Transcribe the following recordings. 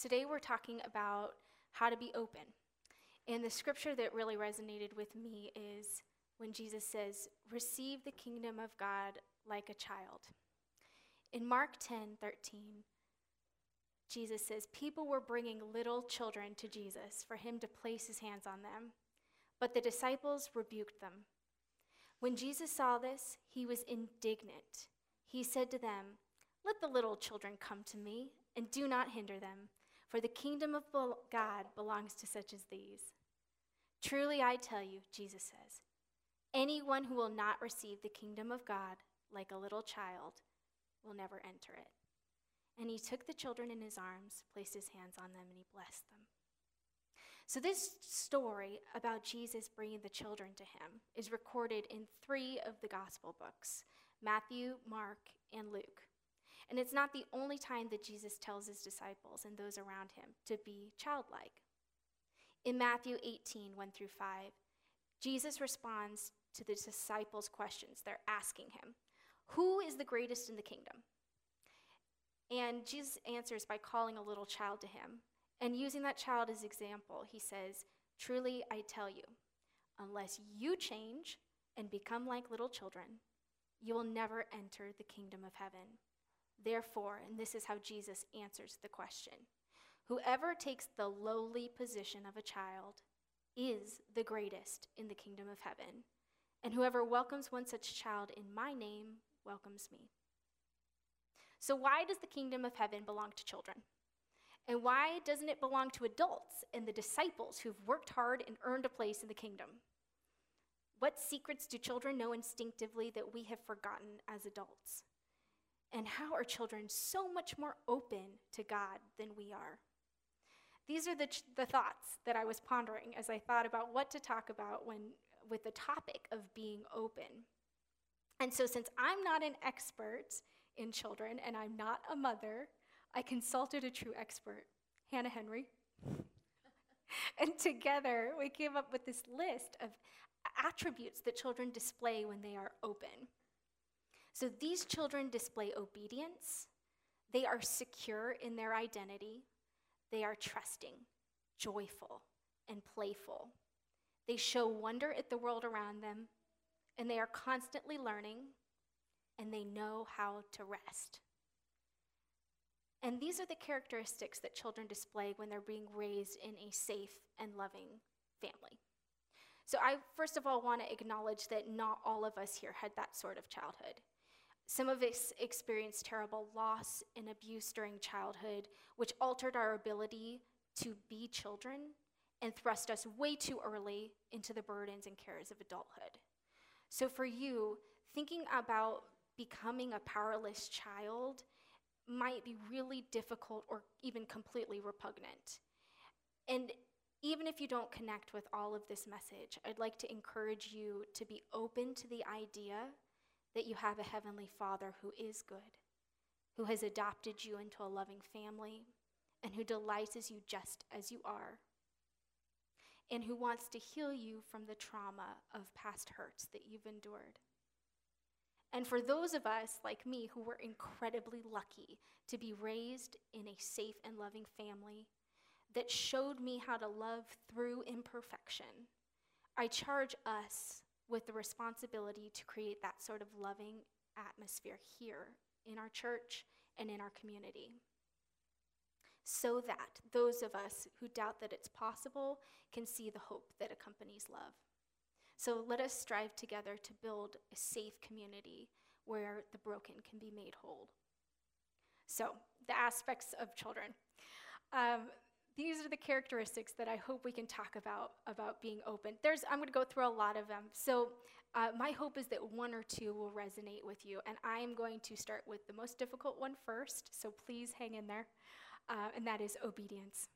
Today we're talking about how to be open. And the scripture that really resonated with me is when Jesus says, Receive the kingdom of God like a child. In Mark 10 13, Jesus says, People were bringing little children to Jesus for him to place his hands on them, but the disciples rebuked them. When Jesus saw this, he was indignant. He said to them, Let the little children come to me, and do not hinder them, for the kingdom of God belongs to such as these. Truly I tell you, Jesus says, anyone who will not receive the kingdom of God like a little child will never enter it. And he took the children in his arms, placed his hands on them, and he blessed them. So, this story about Jesus bringing the children to him is recorded in three of the gospel books Matthew, Mark, and Luke. And it's not the only time that Jesus tells his disciples and those around him to be childlike. In Matthew 18, 1 through 5, Jesus responds to the disciples' questions. They're asking him, Who is the greatest in the kingdom? And Jesus answers by calling a little child to him. And using that child as example, he says, Truly I tell you, unless you change and become like little children, you will never enter the kingdom of heaven. Therefore, and this is how Jesus answers the question whoever takes the lowly position of a child is the greatest in the kingdom of heaven. And whoever welcomes one such child in my name welcomes me. So, why does the kingdom of heaven belong to children? And why doesn't it belong to adults and the disciples who've worked hard and earned a place in the kingdom? What secrets do children know instinctively that we have forgotten as adults? And how are children so much more open to God than we are? These are the, ch- the thoughts that I was pondering as I thought about what to talk about when, with the topic of being open. And so, since I'm not an expert in children and I'm not a mother, I consulted a true expert, Hannah Henry. and together we came up with this list of attributes that children display when they are open. So these children display obedience, they are secure in their identity, they are trusting, joyful, and playful. They show wonder at the world around them, and they are constantly learning, and they know how to rest. And these are the characteristics that children display when they're being raised in a safe and loving family. So, I first of all want to acknowledge that not all of us here had that sort of childhood. Some of us experienced terrible loss and abuse during childhood, which altered our ability to be children and thrust us way too early into the burdens and cares of adulthood. So, for you, thinking about becoming a powerless child might be really difficult or even completely repugnant. And even if you don't connect with all of this message, I'd like to encourage you to be open to the idea that you have a heavenly Father who is good, who has adopted you into a loving family, and who delights you just as you are, and who wants to heal you from the trauma of past hurts that you've endured. And for those of us like me who were incredibly lucky to be raised in a safe and loving family that showed me how to love through imperfection, I charge us with the responsibility to create that sort of loving atmosphere here in our church and in our community. So that those of us who doubt that it's possible can see the hope that accompanies love. So let us strive together to build a safe community where the broken can be made whole. So, the aspects of children. Um, these are the characteristics that I hope we can talk about about being open. There's, I'm going to go through a lot of them. So, uh, my hope is that one or two will resonate with you, and I am going to start with the most difficult one first. So please hang in there, uh, and that is obedience.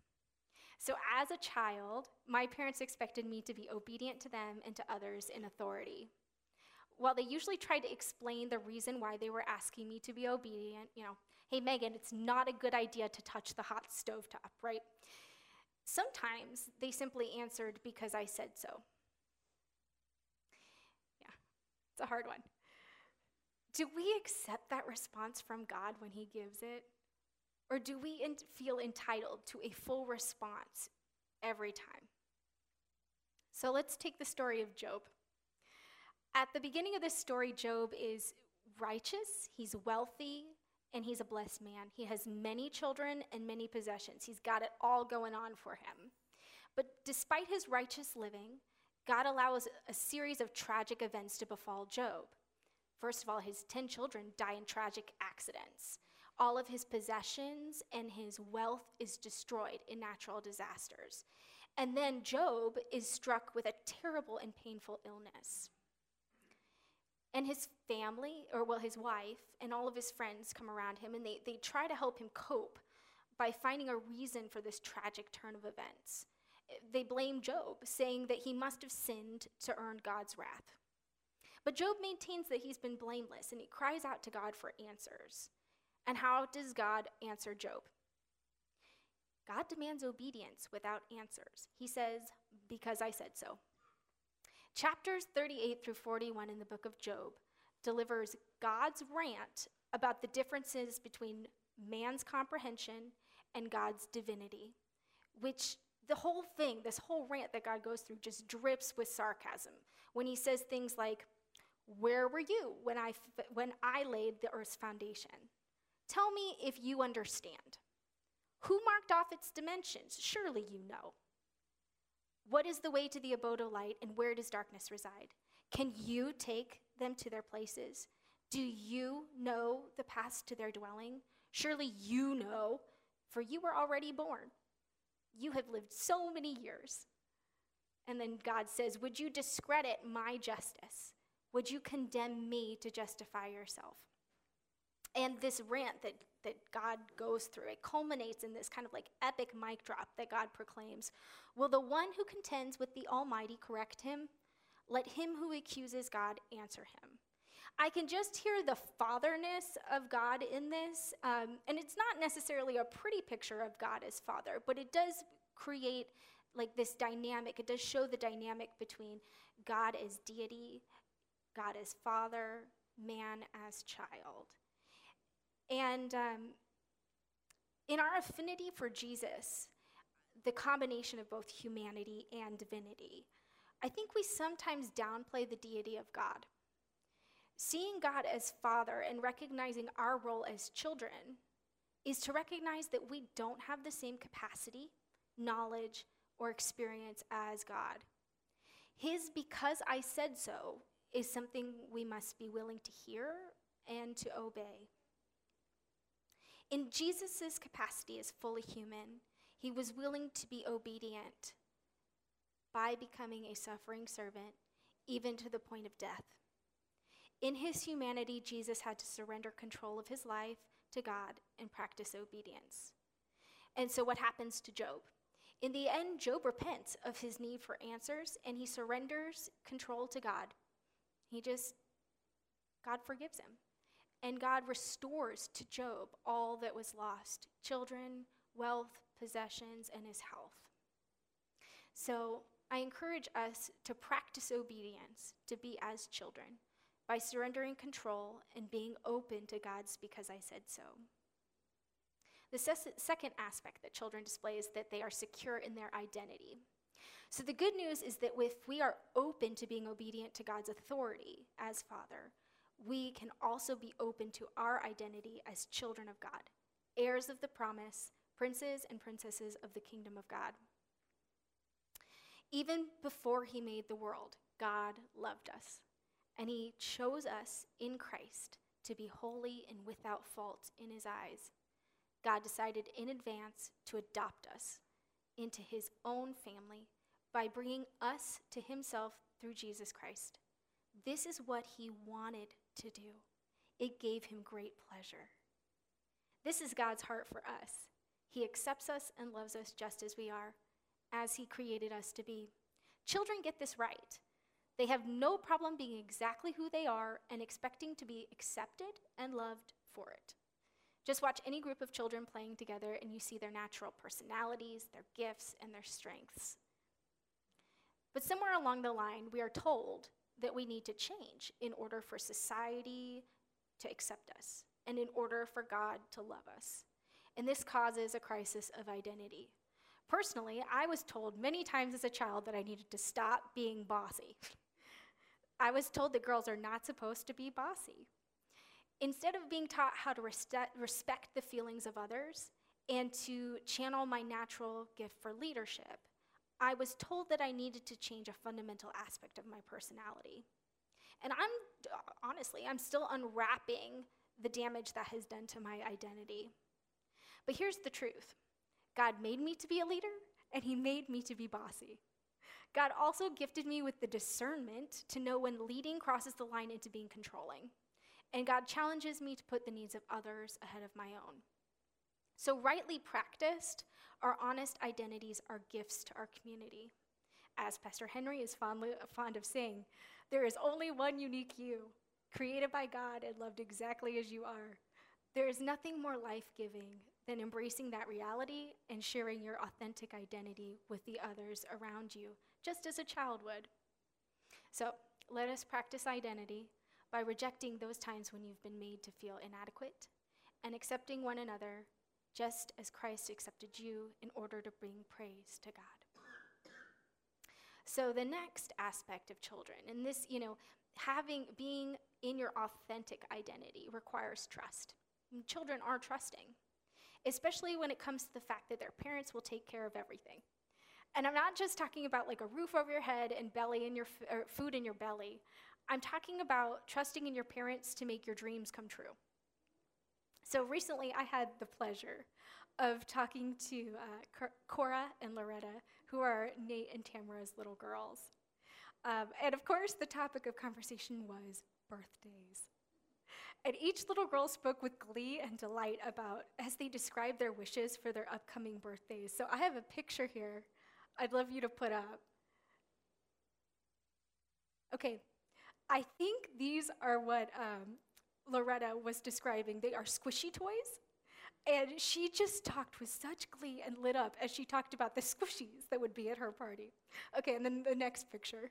So, as a child, my parents expected me to be obedient to them and to others in authority. While they usually tried to explain the reason why they were asking me to be obedient, you know, hey, Megan, it's not a good idea to touch the hot stove top, right? Sometimes they simply answered because I said so. Yeah, it's a hard one. Do we accept that response from God when He gives it? Or do we in- feel entitled to a full response every time? So let's take the story of Job. At the beginning of this story, Job is righteous, he's wealthy, and he's a blessed man. He has many children and many possessions. He's got it all going on for him. But despite his righteous living, God allows a series of tragic events to befall Job. First of all, his 10 children die in tragic accidents. All of his possessions and his wealth is destroyed in natural disasters. And then Job is struck with a terrible and painful illness. And his family, or well, his wife, and all of his friends come around him and they, they try to help him cope by finding a reason for this tragic turn of events. They blame Job, saying that he must have sinned to earn God's wrath. But Job maintains that he's been blameless and he cries out to God for answers. And how does God answer Job? God demands obedience without answers. He says, Because I said so. Chapters 38 through 41 in the book of Job delivers God's rant about the differences between man's comprehension and God's divinity, which the whole thing, this whole rant that God goes through, just drips with sarcasm when he says things like, Where were you when I, when I laid the earth's foundation? Tell me if you understand. Who marked off its dimensions? Surely you know. What is the way to the abode of light, and where does darkness reside? Can you take them to their places? Do you know the paths to their dwelling? Surely you know, for you were already born. You have lived so many years. And then God says, Would you discredit my justice? Would you condemn me to justify yourself? And this rant that, that God goes through, it culminates in this kind of like epic mic drop that God proclaims Will the one who contends with the Almighty correct him? Let him who accuses God answer him. I can just hear the fatherness of God in this. Um, and it's not necessarily a pretty picture of God as father, but it does create like this dynamic. It does show the dynamic between God as deity, God as father, man as child. And um, in our affinity for Jesus, the combination of both humanity and divinity, I think we sometimes downplay the deity of God. Seeing God as Father and recognizing our role as children is to recognize that we don't have the same capacity, knowledge, or experience as God. His because I said so is something we must be willing to hear and to obey. In Jesus' capacity as fully human, he was willing to be obedient by becoming a suffering servant, even to the point of death. In his humanity, Jesus had to surrender control of his life to God and practice obedience. And so, what happens to Job? In the end, Job repents of his need for answers and he surrenders control to God. He just, God forgives him. And God restores to Job all that was lost children, wealth, possessions, and his health. So I encourage us to practice obedience, to be as children, by surrendering control and being open to God's because I said so. The ses- second aspect that children display is that they are secure in their identity. So the good news is that if we are open to being obedient to God's authority as Father, we can also be open to our identity as children of God, heirs of the promise, princes and princesses of the kingdom of God. Even before he made the world, God loved us, and he chose us in Christ to be holy and without fault in his eyes. God decided in advance to adopt us into his own family by bringing us to himself through Jesus Christ. This is what he wanted to do. It gave him great pleasure. This is God's heart for us. He accepts us and loves us just as we are, as he created us to be. Children get this right. They have no problem being exactly who they are and expecting to be accepted and loved for it. Just watch any group of children playing together and you see their natural personalities, their gifts, and their strengths. But somewhere along the line, we are told that we need to change in order for society to accept us and in order for God to love us. and this causes a crisis of identity. Personally, I was told many times as a child that I needed to stop being bossy. I was told that girls are not supposed to be bossy. Instead of being taught how to respect the feelings of others and to channel my natural gift for leadership, I was told that I needed to change a fundamental aspect of my personality. And I'm, honestly, I'm still unwrapping the damage that has done to my identity. But here's the truth God made me to be a leader, and He made me to be bossy. God also gifted me with the discernment to know when leading crosses the line into being controlling. And God challenges me to put the needs of others ahead of my own. So, rightly practiced, our honest identities are gifts to our community. As Pastor Henry is fondly, fond of saying, there is only one unique you, created by God and loved exactly as you are. There is nothing more life giving than embracing that reality and sharing your authentic identity with the others around you, just as a child would. So let us practice identity by rejecting those times when you've been made to feel inadequate and accepting one another just as Christ accepted you in order to bring praise to God. So the next aspect of children, and this, you know, having being in your authentic identity requires trust. Children are trusting, especially when it comes to the fact that their parents will take care of everything. And I'm not just talking about like a roof over your head and belly in your f- food in your belly. I'm talking about trusting in your parents to make your dreams come true. So recently, I had the pleasure of talking to uh, Cora and Loretta, who are Nate and Tamara's little girls. Um, and of course, the topic of conversation was birthdays. And each little girl spoke with glee and delight about as they described their wishes for their upcoming birthdays. So I have a picture here I'd love you to put up. Okay, I think these are what um, Loretta was describing. They are squishy toys. And she just talked with such glee and lit up as she talked about the squishies that would be at her party. Okay, and then the next picture.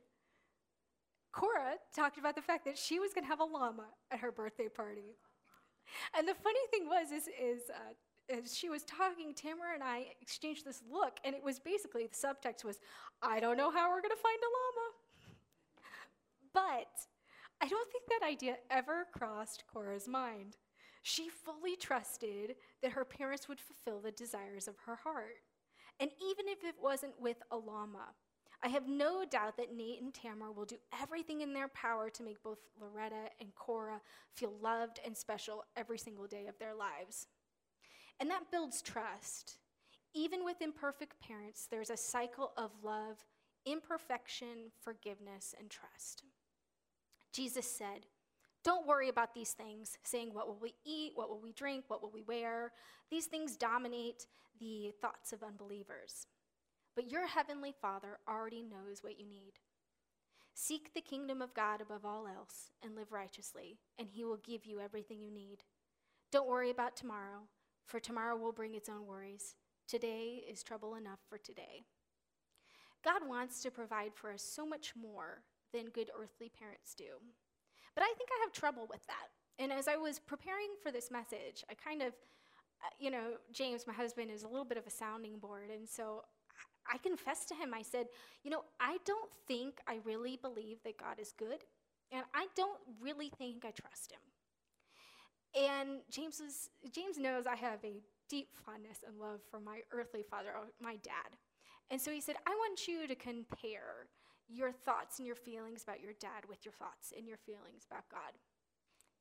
Cora talked about the fact that she was going to have a llama at her birthday party. And the funny thing was, is, is uh, as she was talking, Tamara and I exchanged this look, and it was basically the subtext was, I don't know how we're going to find a llama. But I don't think that idea ever crossed Cora's mind. She fully trusted that her parents would fulfill the desires of her heart. And even if it wasn't with a llama, I have no doubt that Nate and Tamara will do everything in their power to make both Loretta and Cora feel loved and special every single day of their lives. And that builds trust. Even with imperfect parents, there's a cycle of love, imperfection, forgiveness, and trust. Jesus said, Don't worry about these things, saying, What will we eat? What will we drink? What will we wear? These things dominate the thoughts of unbelievers. But your heavenly Father already knows what you need. Seek the kingdom of God above all else and live righteously, and he will give you everything you need. Don't worry about tomorrow, for tomorrow will bring its own worries. Today is trouble enough for today. God wants to provide for us so much more than good earthly parents do. But I think I have trouble with that. And as I was preparing for this message, I kind of, uh, you know, James, my husband, is a little bit of a sounding board. And so I confessed to him, I said, you know, I don't think I really believe that God is good. And I don't really think I trust him. And James, was, James knows I have a deep fondness and love for my earthly father, my dad. And so he said, I want you to compare your thoughts and your feelings about your dad with your thoughts and your feelings about God.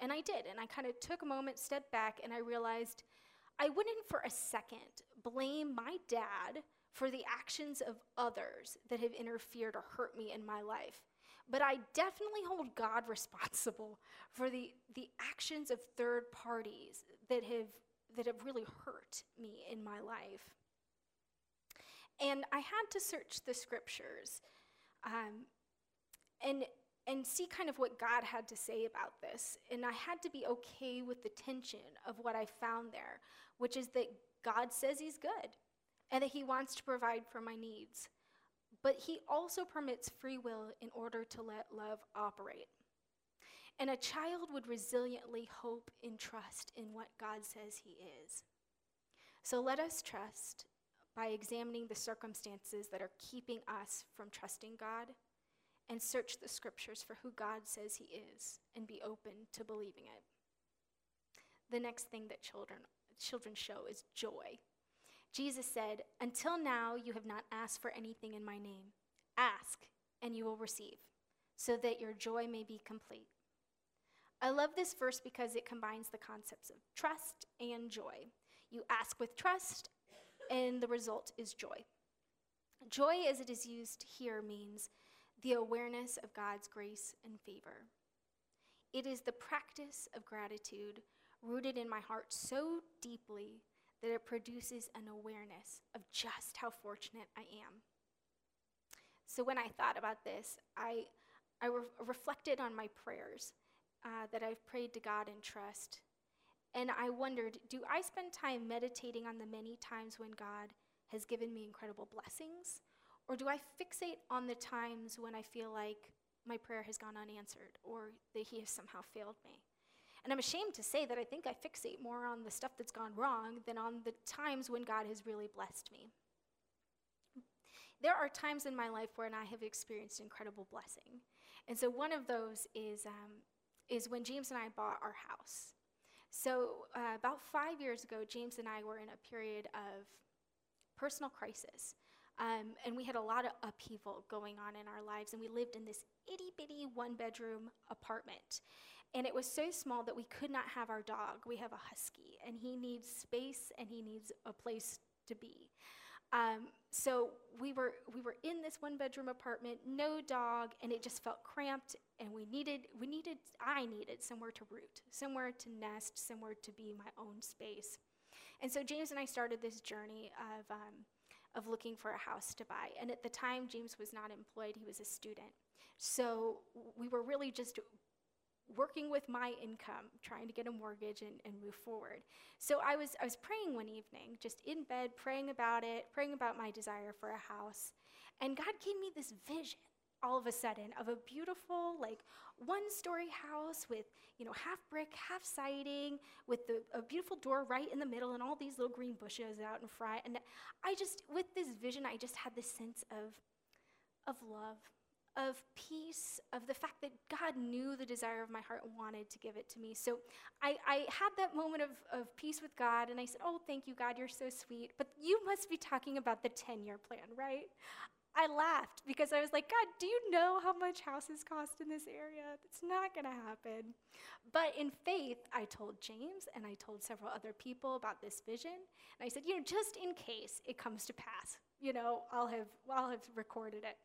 And I did. And I kind of took a moment, stepped back, and I realized I wouldn't for a second blame my dad for the actions of others that have interfered or hurt me in my life. But I definitely hold God responsible for the, the actions of third parties that have, that have really hurt me in my life. And I had to search the scriptures um, and and see kind of what God had to say about this. And I had to be okay with the tension of what I found there, which is that God says He's good and that He wants to provide for my needs. But He also permits free will in order to let love operate. And a child would resiliently hope and trust in what God says He is. So let us trust by examining the circumstances that are keeping us from trusting God and search the scriptures for who God says He is and be open to believing it. The next thing that children, children show is joy. Jesus said, Until now you have not asked for anything in my name. Ask, and you will receive, so that your joy may be complete. I love this verse because it combines the concepts of trust and joy. You ask with trust, and the result is joy. Joy, as it is used here, means the awareness of God's grace and favor. It is the practice of gratitude rooted in my heart so deeply that it produces an awareness of just how fortunate I am. So when I thought about this, I, I re- reflected on my prayers uh, that I've prayed to God in trust. And I wondered do I spend time meditating on the many times when God has given me incredible blessings? Or do I fixate on the times when I feel like my prayer has gone unanswered or that He has somehow failed me? And I'm ashamed to say that I think I fixate more on the stuff that's gone wrong than on the times when God has really blessed me. There are times in my life when I have experienced incredible blessing. And so one of those is, um, is when James and I bought our house. So, uh, about five years ago, James and I were in a period of personal crisis. Um, and we had a lot of upheaval going on in our lives, and we lived in this itty bitty one bedroom apartment. And it was so small that we could not have our dog. We have a husky, and he needs space and he needs a place to be. Um, so we were we were in this one bedroom apartment, no dog, and it just felt cramped. And we needed we needed I needed somewhere to root, somewhere to nest, somewhere to be my own space. And so James and I started this journey of um, of looking for a house to buy. And at the time, James was not employed; he was a student. So we were really just working with my income, trying to get a mortgage and, and move forward. So I was, I was praying one evening, just in bed, praying about it, praying about my desire for a house. And God gave me this vision all of a sudden of a beautiful, like one story house with, you know, half brick, half siding, with the, a beautiful door right in the middle and all these little green bushes out in front. And I just, with this vision, I just had this sense of, of love of peace, of the fact that God knew the desire of my heart and wanted to give it to me. So I, I had that moment of, of peace with God, and I said, Oh, thank you, God, you're so sweet. But you must be talking about the 10 year plan, right? I laughed because I was like, God, do you know how much houses cost in this area? It's not going to happen. But in faith, I told James and I told several other people about this vision. And I said, you know, just in case it comes to pass, you know, I'll have, I'll have recorded it.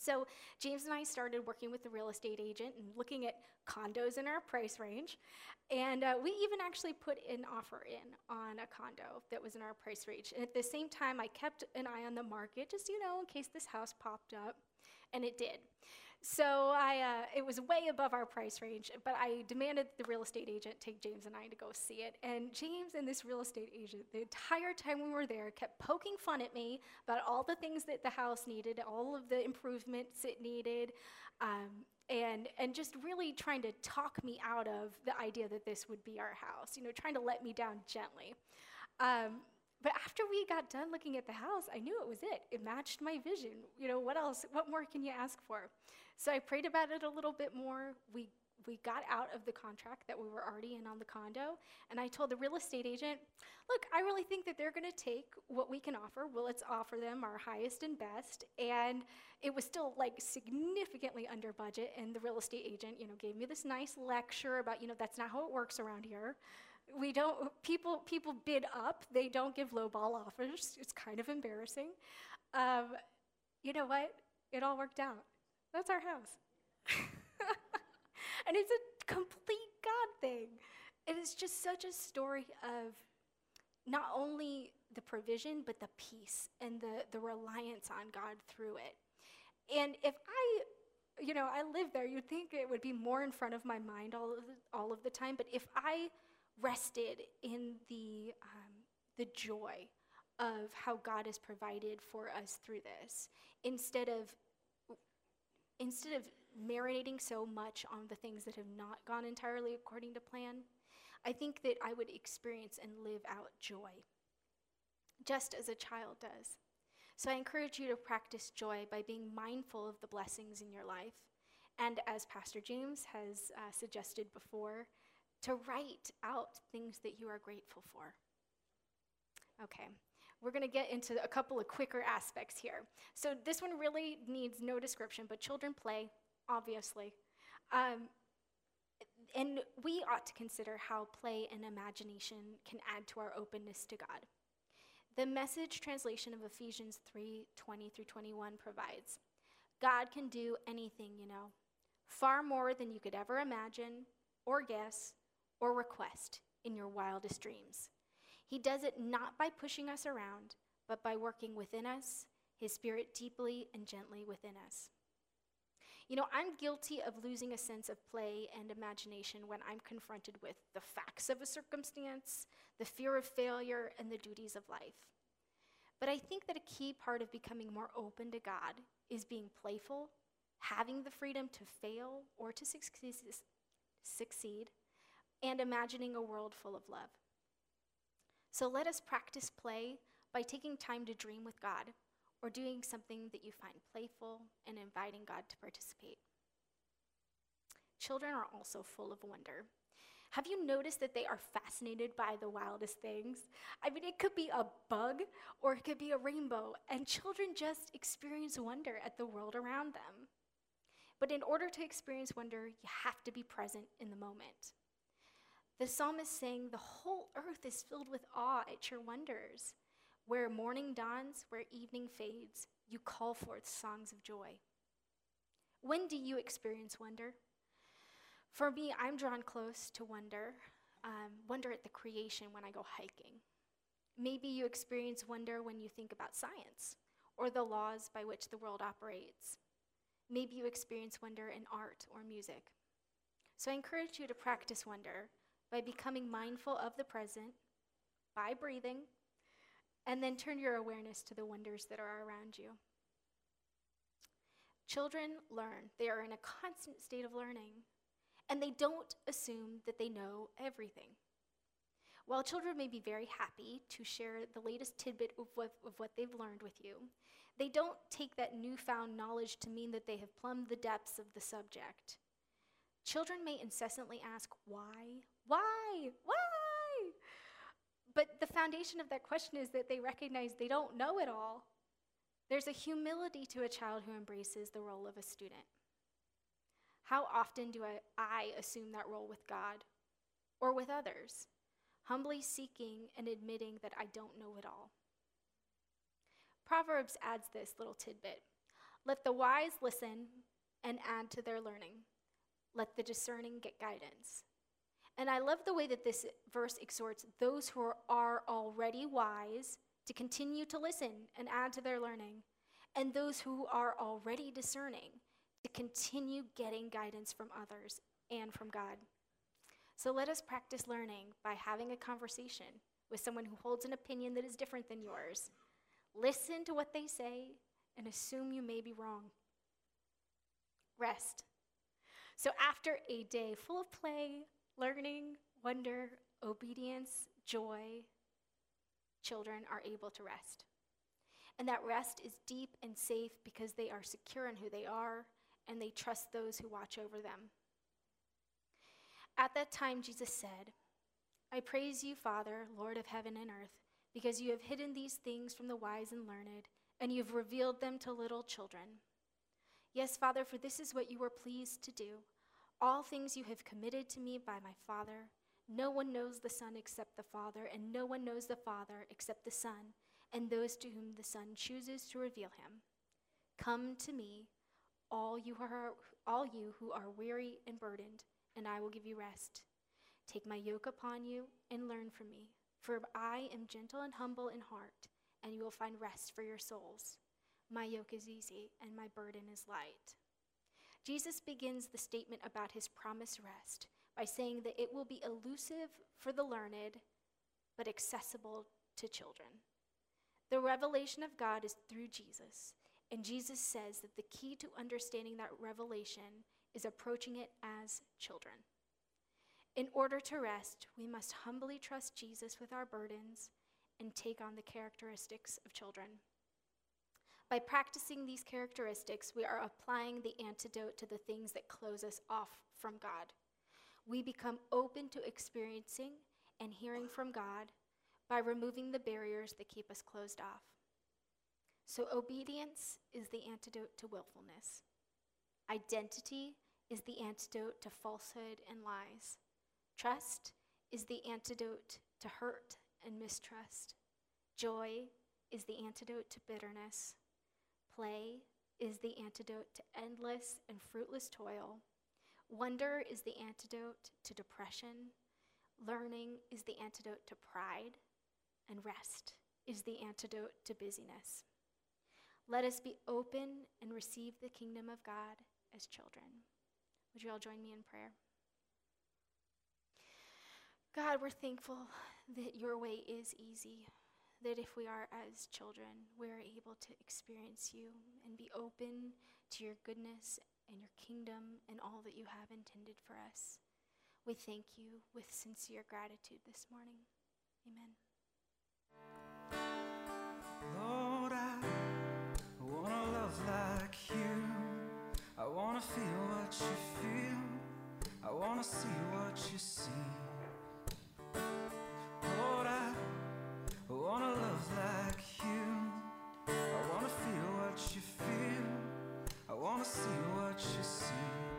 So James and I started working with the real estate agent and looking at condos in our price range. And uh, we even actually put an offer in on a condo that was in our price range. And at the same time, I kept an eye on the market, just, you know, in case this house popped up. And it did. So I, uh, it was way above our price range, but I demanded the real estate agent take James and I to go see it. And James and this real estate agent, the entire time we were there, kept poking fun at me about all the things that the house needed, all of the improvements it needed, um, and and just really trying to talk me out of the idea that this would be our house. You know, trying to let me down gently. Um, but after we got done looking at the house, I knew it was it. It matched my vision. You know, what else? What more can you ask for? So I prayed about it a little bit more. We we got out of the contract that we were already in on the condo, and I told the real estate agent, "Look, I really think that they're going to take what we can offer. Well, let's offer them our highest and best." And it was still like significantly under budget, and the real estate agent, you know, gave me this nice lecture about, you know, that's not how it works around here. We don't people people bid up. They don't give low ball offers. It's kind of embarrassing. Um, you know what? It all worked out. That's our house. and it's a complete God thing. It is just such a story of not only the provision, but the peace and the, the reliance on God through it. And if I, you know, I live there, you'd think it would be more in front of my mind all of the, all of the time. But if I rested in the, um, the joy of how God has provided for us through this, instead of instead of marinating so much on the things that have not gone entirely according to plan, I think that I would experience and live out joy just as a child does. So I encourage you to practice joy by being mindful of the blessings in your life. And as Pastor James has uh, suggested before, to write out things that you are grateful for. Okay, we're going to get into a couple of quicker aspects here. So this one really needs no description, but children play, obviously. Um, and we ought to consider how play and imagination can add to our openness to God. The message translation of Ephesians 3 20 through 21 provides God can do anything, you know, far more than you could ever imagine, or guess, or request in your wildest dreams. He does it not by pushing us around, but by working within us, His Spirit deeply and gently within us. You know, I'm guilty of losing a sense of play and imagination when I'm confronted with the facts of a circumstance, the fear of failure, and the duties of life. But I think that a key part of becoming more open to God is being playful, having the freedom to fail or to succeed, and imagining a world full of love. So let us practice play by taking time to dream with God or doing something that you find playful and inviting God to participate. Children are also full of wonder. Have you noticed that they are fascinated by the wildest things? I mean, it could be a bug or it could be a rainbow, and children just experience wonder at the world around them. But in order to experience wonder, you have to be present in the moment. The psalmist saying, The whole earth is filled with awe at your wonders. Where morning dawns, where evening fades, you call forth songs of joy. When do you experience wonder? For me, I'm drawn close to wonder, um, wonder at the creation when I go hiking. Maybe you experience wonder when you think about science or the laws by which the world operates. Maybe you experience wonder in art or music. So I encourage you to practice wonder by becoming mindful of the present, by breathing, and then turn your awareness to the wonders that are around you. Children learn, they are in a constant state of learning, and they don't assume that they know everything. While children may be very happy to share the latest tidbit of what, of what they've learned with you, they don't take that newfound knowledge to mean that they have plumbed the depths of the subject. Children may incessantly ask, Why? Why? Why? But the foundation of that question is that they recognize they don't know it all. There's a humility to a child who embraces the role of a student. How often do I, I assume that role with God or with others, humbly seeking and admitting that I don't know it all? Proverbs adds this little tidbit Let the wise listen and add to their learning, let the discerning get guidance. And I love the way that this verse exhorts those who are, already wise to continue to listen and add to their learning, and those who are already discerning to continue getting guidance from others and from God. So let us practice learning by having a conversation with someone who holds an opinion that is different than yours. Listen to what they say and assume you may be wrong. Rest. So after a day full of play, learning, wonder, obedience, joy, children are able to rest. And that rest is deep and safe because they are secure in who they are and they trust those who watch over them. At that time, Jesus said, I praise you, Father, Lord of heaven and earth, because you have hidden these things from the wise and learned, and you've revealed them to little children. Yes, Father, for this is what you were pleased to do. All things you have committed to me by my Father. No one knows the Son except the Father, and no one knows the Father except the Son, and those to whom the Son chooses to reveal him. Come to me, all you, are, all you who are weary and burdened, and I will give you rest. Take my yoke upon you and learn from me, for I am gentle and humble in heart, and you will find rest for your souls. My yoke is easy, and my burden is light. Jesus begins the statement about his promised rest by saying that it will be elusive for the learned, but accessible to children. The revelation of God is through Jesus, and Jesus says that the key to understanding that revelation is approaching it as children. In order to rest, we must humbly trust Jesus with our burdens and take on the characteristics of children. By practicing these characteristics, we are applying the antidote to the things that close us off from God. We become open to experiencing and hearing from God by removing the barriers that keep us closed off. So, obedience is the antidote to willfulness. Identity is the antidote to falsehood and lies. Trust is the antidote to hurt and mistrust. Joy is the antidote to bitterness. Play is the antidote to endless and fruitless toil. Wonder is the antidote to depression. Learning is the antidote to pride. And rest is the antidote to busyness. Let us be open and receive the kingdom of God as children. Would you all join me in prayer? God, we're thankful that your way is easy, that if we are as children, we're able to experience you and be open to your goodness and your kingdom and all that you have intended for us. We thank you with sincere gratitude this morning. Amen. Lord, I wanna love like you. I wanna feel what you feel. I wanna see wanna love like you. I wanna feel what you feel. I wanna see what you see.